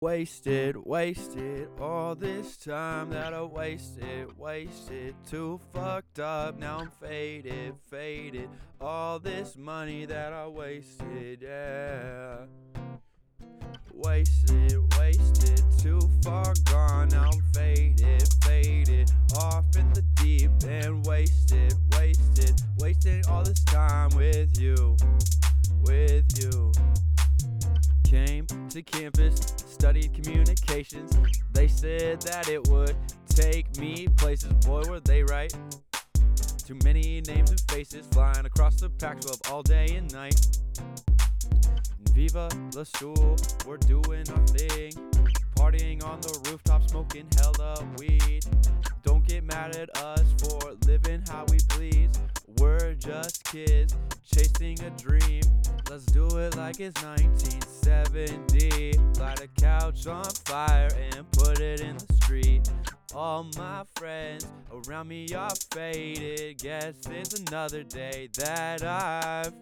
Wasted, mm-hmm. wasted, all this time that I wasted, wasted, too fucked up. Now I'm faded, faded, all this money that I wasted, yeah. Wasted, wasted, too far gone. Now I'm faded, faded, off in the deep and wasted, wasted, wasting all this time with you, campus, studied communications. They said that it would take me places. Boy, were they right. Too many names and faces flying across the Pac-12 all day and night. Viva la school, we're doing our thing. Partying on the rooftop, smoking hella weed. Don't get mad at us for living how we please. We're just kids chasing a dream. Let's do it like it's 1970. Light a couch on fire and put it in the street. All my friends around me are faded. Guess it's another day that I've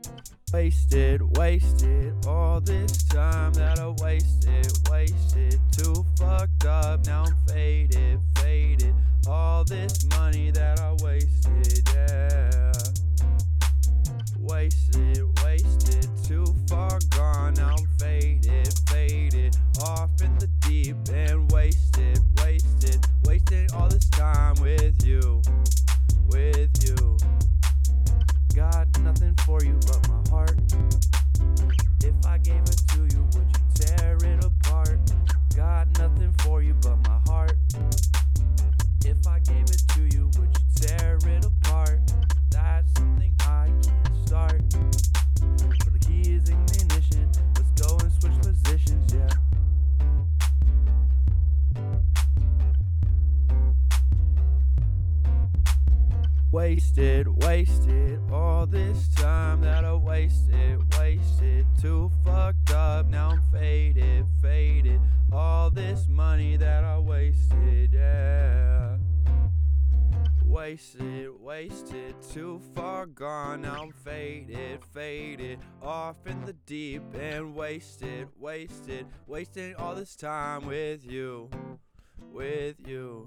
wasted, wasted. All this time that I wasted, wasted. Too fucked up, now I'm faded, faded. All this for you but my Wasted, wasted, all this time that I wasted, wasted, too fucked up. Now I'm faded, faded, all this money that I wasted, yeah. Wasted, wasted, too far gone. Now I'm faded, faded, off in the deep and Wasted, wasted, wasting all this time with you, with you.